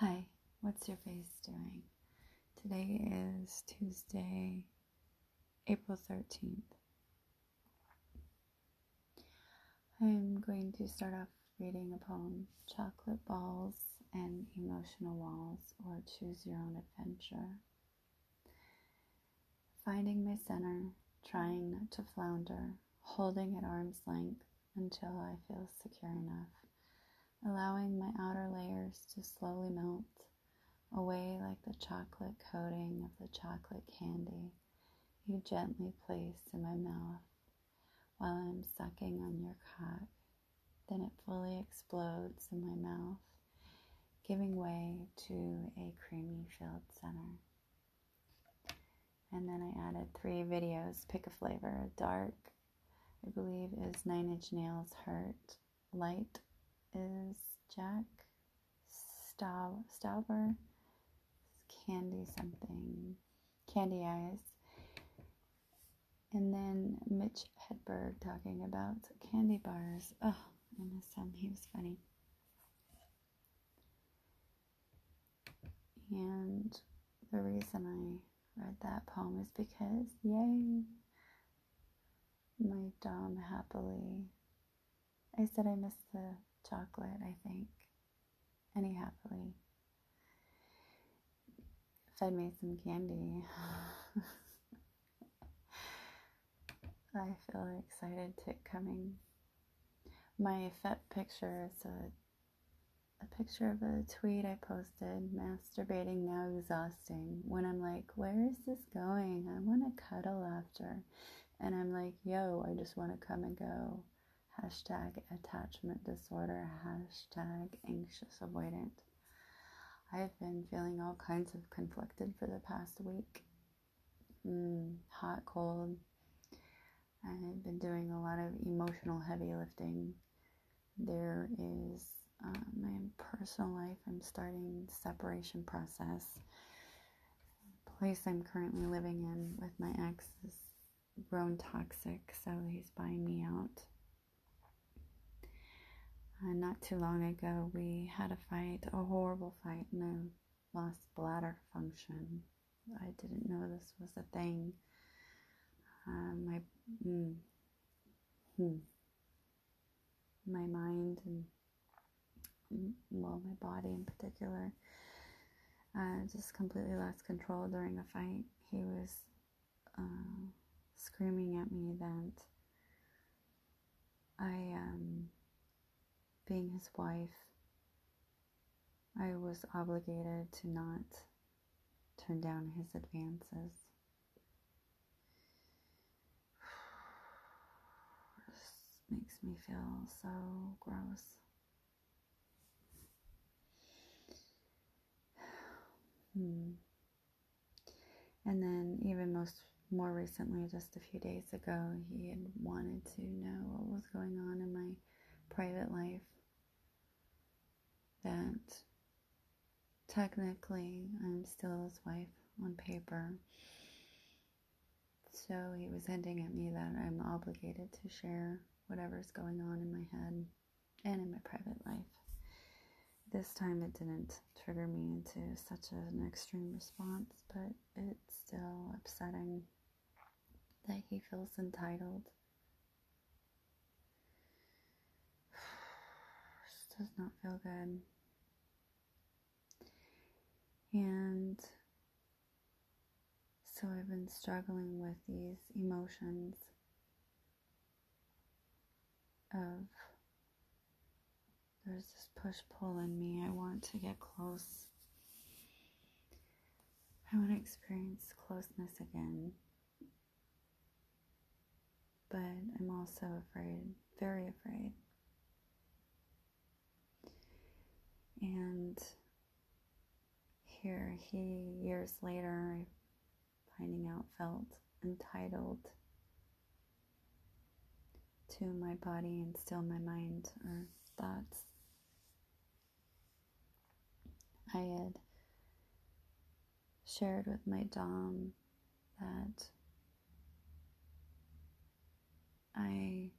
Hi, what's your face doing? Today is Tuesday, April 13th. I'm going to start off reading a poem, Chocolate Balls and Emotional Walls, or Choose Your Own Adventure. Finding my center, trying not to flounder, holding at arm's length until I feel secure enough allowing my outer layers to slowly melt away like the chocolate coating of the chocolate candy you gently place in my mouth while I'm sucking on your cock. Then it fully explodes in my mouth, giving way to a creamy filled center. And then I added three videos. Pick a flavor. Dark, I believe, is Nine Inch Nails Hurt. Light is Jack Staub, Stauber. Candy something. Candy Eyes. And then Mitch Hedberg talking about candy bars. Oh, I miss him. He was funny. And the reason I read that poem is because, yay, my Dom happily. I said I missed the chocolate, I think, and he happily fed me some candy. I feel excited to coming. My FET picture is a a picture of a tweet I posted, masturbating now exhausting. When I'm like, where is this going? I want to cuddle after. And I'm like, yo, I just want to come and go hashtag attachment disorder, hashtag anxious avoidant. I've been feeling all kinds of conflicted for the past week. Mm, hot, cold. I've been doing a lot of emotional heavy lifting. There is uh, my personal life. I'm starting separation process. Place I'm currently living in with my ex is grown toxic, so he's buying me out. Uh, not too long ago, we had a fight, a horrible fight, and I lost bladder function. I didn't know this was a thing. Uh, my mm, hmm, my mind and mm, well, my body in particular, uh, just completely lost control during a fight. He was uh, screaming at me that I um, being his wife, I was obligated to not turn down his advances. This makes me feel so gross. Hmm. And then, even most more recently, just a few days ago, he had wanted to know what was going on in my private life that technically I'm still his wife on paper. So he was hinting at me that I'm obligated to share whatever's going on in my head and in my private life. This time it didn't trigger me into such an extreme response, but it's still upsetting that he feels entitled. This does not feel good. And so I've been struggling with these emotions of there's this push pull in me. I want to get close. I want to experience closeness again. But I'm also afraid, very afraid. And here he, years later, finding out, felt entitled to my body and still my mind or thoughts. I had shared with my Dom that I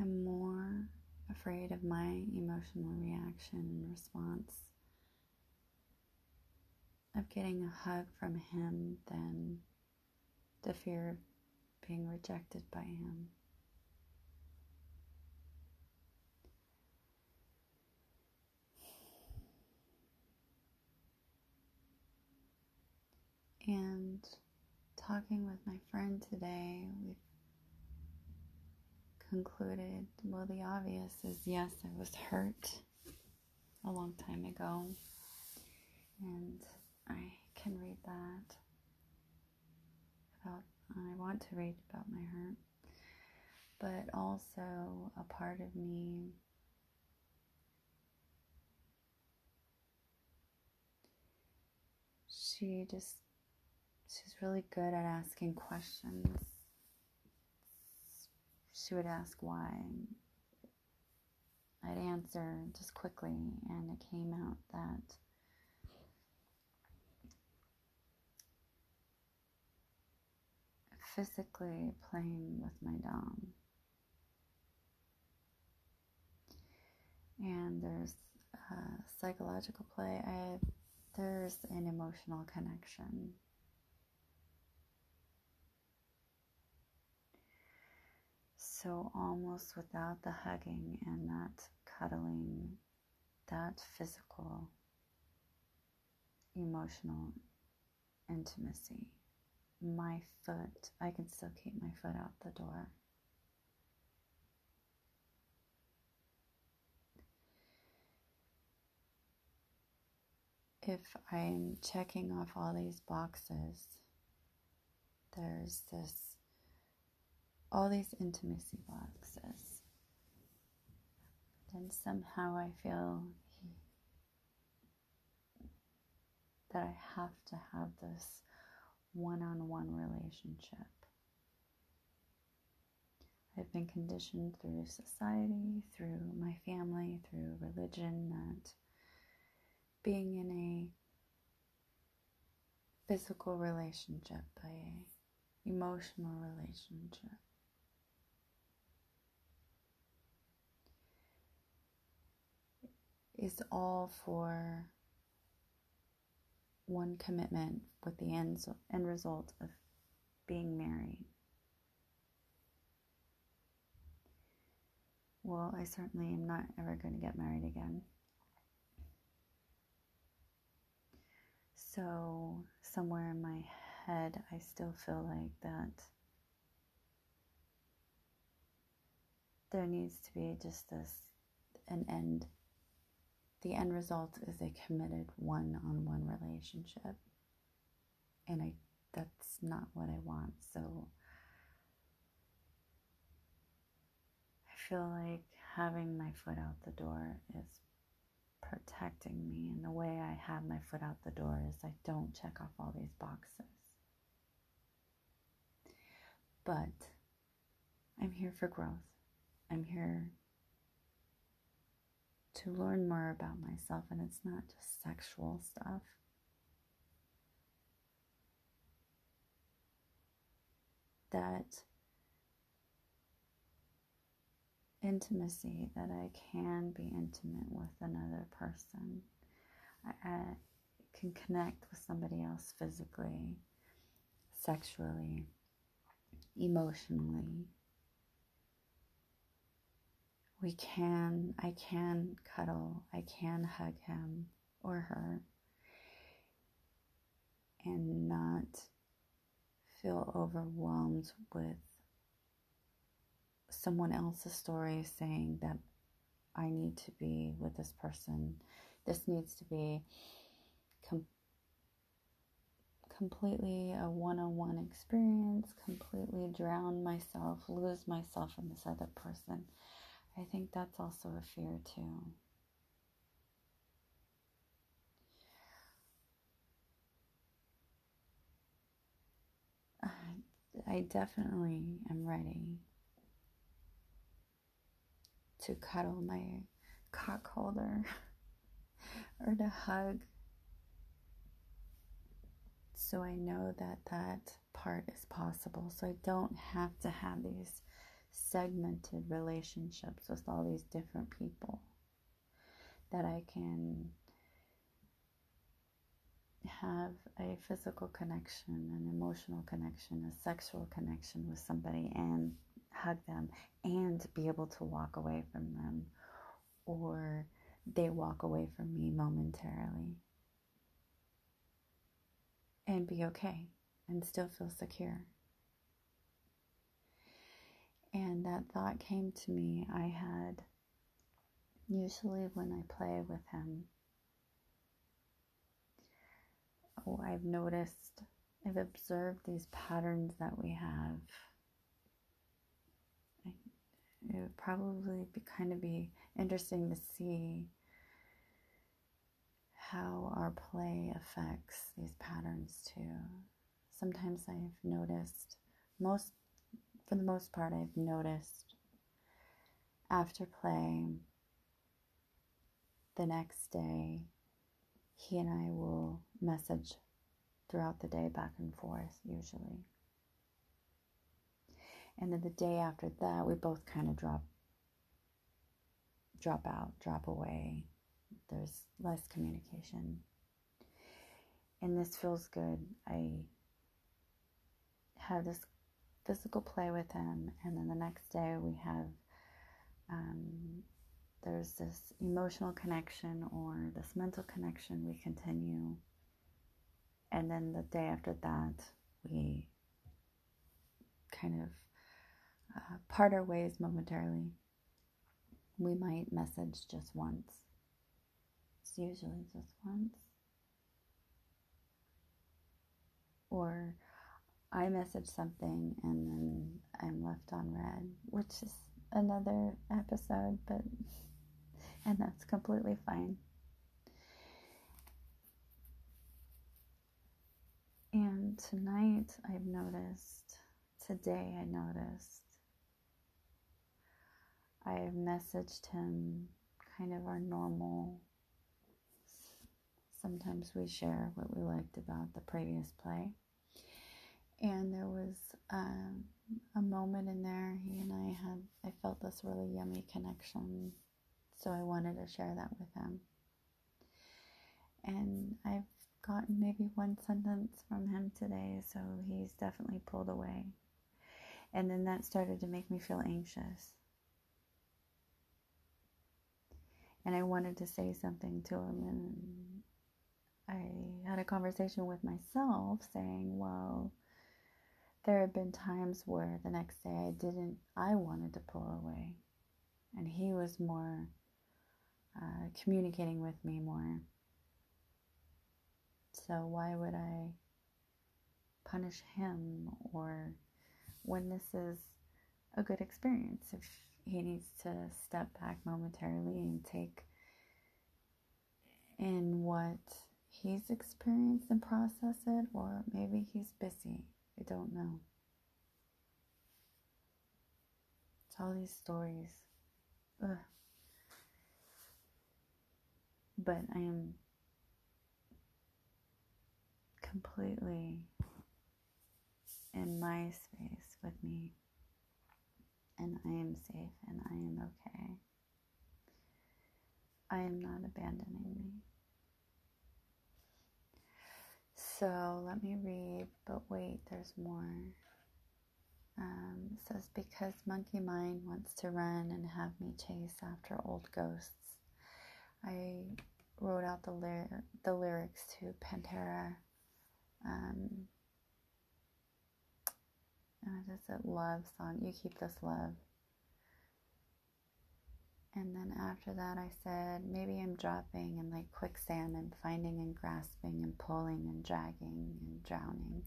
am more afraid of my emotional reaction and response of getting a hug from him than the fear of being rejected by him. And talking with my friend today, we've concluded well, the obvious is yes, I was hurt a long time ago, and I can read that about, I want to read about my hurt, but also a part of me she just she's really good at asking questions. She would ask why. I'd answer just quickly, and it came out that physically playing with my dom. And there's a psychological play. I there's an emotional connection. So, almost without the hugging and that cuddling, that physical, emotional intimacy, my foot, I can still keep my foot out the door. If I'm checking off all these boxes, there's this all these intimacy boxes. Then somehow I feel that I have to have this one on one relationship. I've been conditioned through society, through my family, through religion that being in a physical relationship, a emotional relationship is all for one commitment with the end, end result of being married. Well, I certainly am not ever going to get married again. So, somewhere in my head, I still feel like that there needs to be just this an end the end result is a committed one-on-one relationship. And i that's not what i want so i feel like having my foot out the door is protecting me. And the way i have my foot out the door is i don't check off all these boxes. But i'm here for growth. I'm here to learn more about myself, and it's not just sexual stuff. That intimacy, that I can be intimate with another person. I, I can connect with somebody else physically, sexually, emotionally, we can, I can cuddle, I can hug him or her and not feel overwhelmed with someone else's story saying that I need to be with this person. This needs to be com- completely a one on one experience, completely drown myself, lose myself in this other person. I think that's also a fear too. I definitely am ready to cuddle my cock holder or to hug so I know that that part is possible. So I don't have to have these segmented relationships with all these different people that I can have a physical connection, an emotional connection, a sexual connection with somebody and hug them and be able to walk away from them or they walk away from me momentarily and be okay and still feel secure. And that thought came to me. I had usually when I play with him, oh, I've noticed, I've observed these patterns that we have. It would probably be kind of be interesting to see how our play affects these patterns too. Sometimes I've noticed, most for the most part, I've noticed after play the next day, he and I will message throughout the day back and forth, usually. And then the day after that, we both kind of drop drop out, drop away. There's less communication. And this feels good. I have this physical play with him, and then the next day we have um, there's this emotional connection or this mental connection we continue. And then the day after that we kind of uh, part our ways momentarily. We might message just once. It's usually just once. Or i message something and then i'm left on read, which is another episode but and that's completely fine. And tonight I've noticed, today I noticed, I've messaged him kind of our normal. Sometimes we share what we liked about the previous play. And there was um, a moment in there, he and I had, I felt this really yummy connection so I wanted to share that with him. And I've gotten maybe one sentence from him today, so he's definitely pulled away. And then that started to make me feel anxious. And I wanted to say something to him, and I had a conversation with myself saying, well, there have been times where the next day I didn't, I wanted to pull away. And he was more uh, communicating with me more. So, why would I punish him or when this is a good experience? If he needs to step back momentarily and take in what he's experienced and process it, or maybe he's busy. I don't know. It's all these stories. Ugh but I am completely in my space with me, and I am safe and I am okay. I am not abandoning me. So let me read, but wait, there's more. Um, says, because Monkey Mind wants to run and have me chase after old ghosts. I wrote out the, lyr- the lyrics to Pantera. Um, and it's a love song. You keep this love. And then after that, I said, maybe I'm dropping in like quicksand and finding and grasping and pulling and dragging and drowning.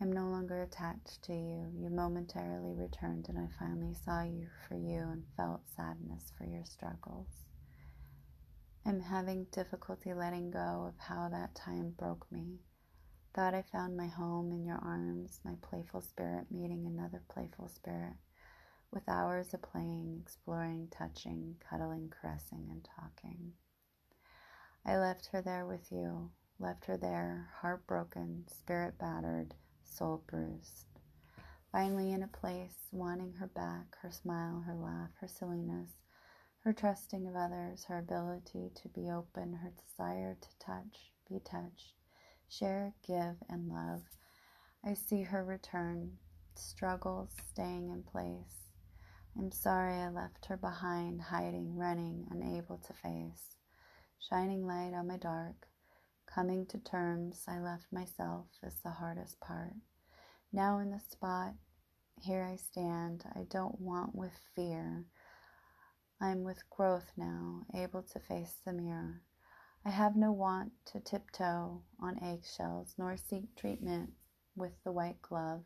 I'm no longer attached to you. You momentarily returned, and I finally saw you for you and felt sadness for your struggles. I'm having difficulty letting go of how that time broke me. Thought I found my home in your arms, my playful spirit meeting another playful spirit, with hours of playing, exploring, touching, cuddling, caressing, and talking. I left her there with you, left her there, heartbroken, spirit battered, soul bruised. Finally, in a place, wanting her back, her smile, her laugh, her silliness, her trusting of others, her ability to be open, her desire to touch, be touched, share, give, and love. I see her return, struggles staying in place. I'm sorry I left her behind, hiding, running, unable to face. Shining light on my dark, coming to terms, I left myself is the hardest part. Now in the spot, here I stand. I don't want with fear. I'm with growth now, able to face the mirror. I have no want to tiptoe on eggshells, nor seek treatment with the white glove.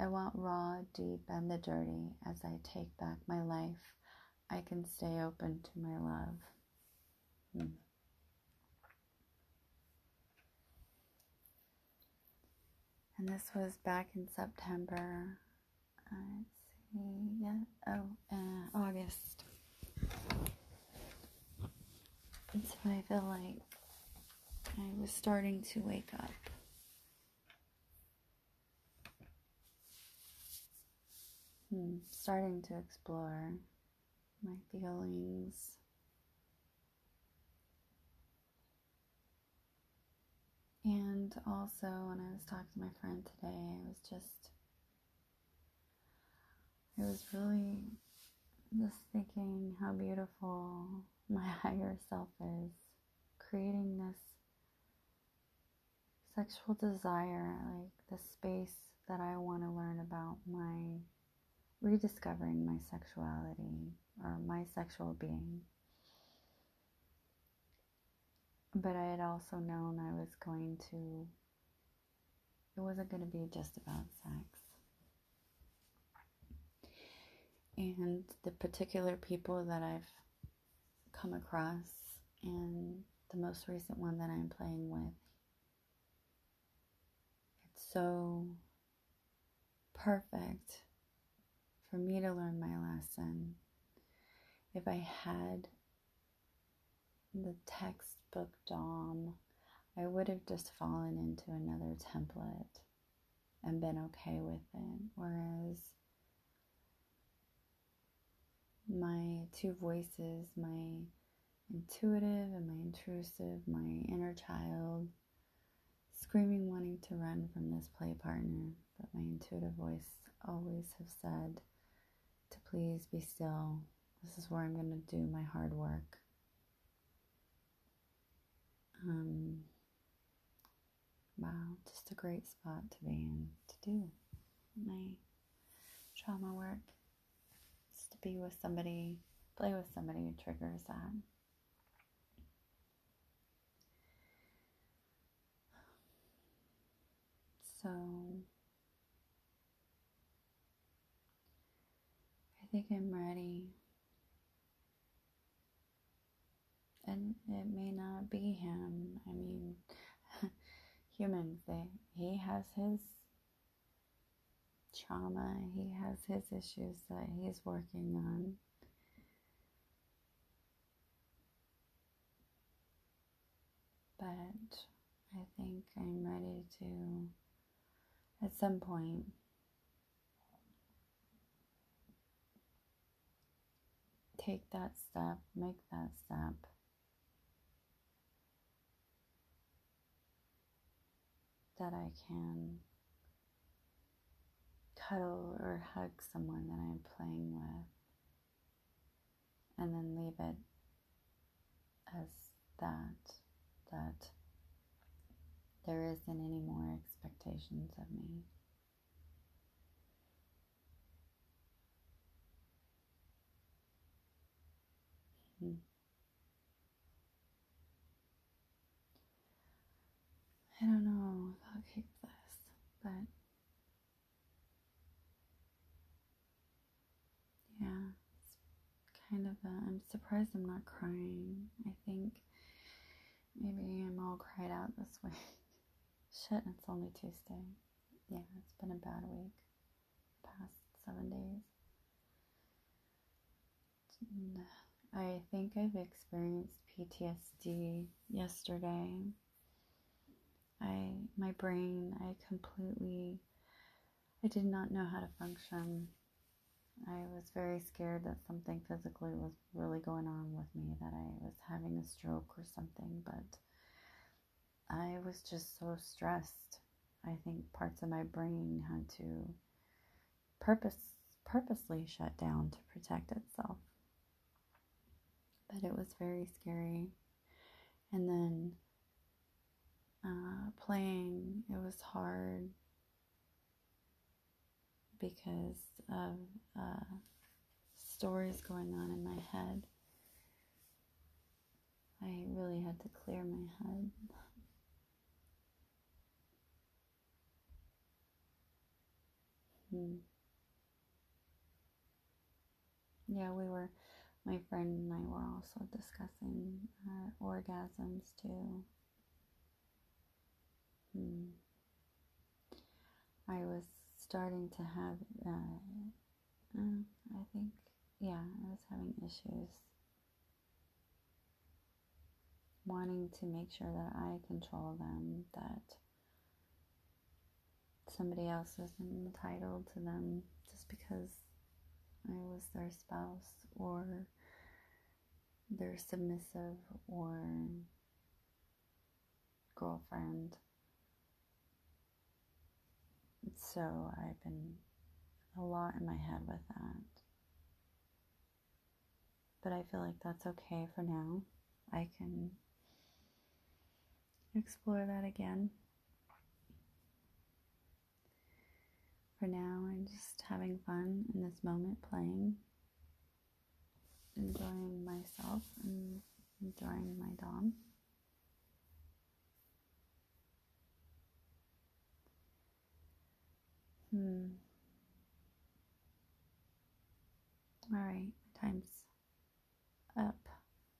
I want raw, deep, and the dirty. As I take back my life, I can stay open to my love. Hmm. And this was back in September. Let's see, yeah, oh, uh, August. And so I feel like I was starting to wake up. Hmm, starting to explore my feelings. And also, when I was talking to my friend today, I was just, I was really just thinking how beautiful my higher self is, creating this sexual desire, like the space that I want to learn about my rediscovering my sexuality or my sexual being. But I had also known I was going to, it wasn't going to be just about sex. And the particular people that I've come across, and the most recent one that I'm playing with, it's so perfect for me to learn my lesson. If I had the textbook Dom, I would have just fallen into another template and been okay with it. Whereas my two voices, my intuitive and my intrusive, my inner child, screaming wanting to run from this play partner, but my intuitive voice always have said please be still. This is where I'm going to do my hard work. Um, wow, just a great spot to be in to do my trauma work. Just to be with somebody, play with somebody who triggers that. So, think I'm ready. and it may not be him. I mean, humans, they, he has his trauma, he has his issues that he's working on. But I think I'm ready to, at some point, take that step, make that step. that I can cuddle or hug someone that I'm playing with and then leave it as that, that there isn't any more expectations of me. Hmm. I don't know if I'll keep this, but yeah, it's kind of a, I'm surprised I'm not crying. I think maybe I'm all cried out this week. Shit, it's only Tuesday. Yeah, it's been a bad week. Past seven days. I think I've experienced PTSD yesterday I my brain I completely I did not know how to function. I was very scared that something physically was really going on with me, that I was having a stroke or something, but I was just so stressed. I think parts of my brain had to purpose purposely shut down to protect itself. But it was very scary. And then uh, playing, it was hard because of uh, stories going on in my head. I really had to clear my head. Hmm. Yeah, we were, my friend and I were also discussing our orgasms too. Hmm. I was starting to have, uh, I think, yeah, I was having issues. Wanting to make sure that I control them, that somebody else isn't entitled to them just because I was their spouse or their submissive or girlfriend. So I've been a lot in my head with that. But I feel like that's okay for now. I can explore that again. For now, I'm just having fun in this moment playing, enjoying myself and enjoying my Dom. Hmm. All right, time's up.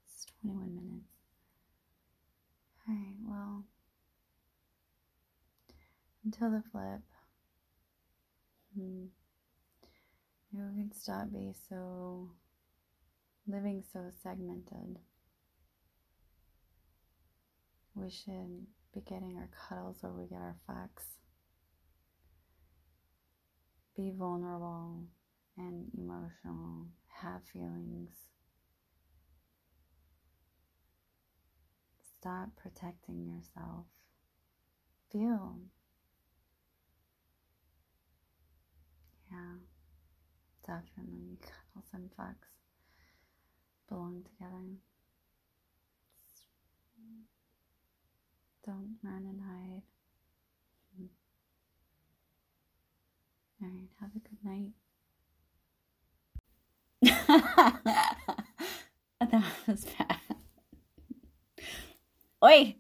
It's 21 minutes. All right, well, until the flip. Hmm. Maybe we can stop being so living so segmented. We should be getting our cuddles where we get our facts. Be vulnerable and emotional, have feelings. Stop protecting yourself. Feel Yeah, definitely. Cuddles and fucks belong together. Don't run and hide. All right, have a good night. that was bad. Oi!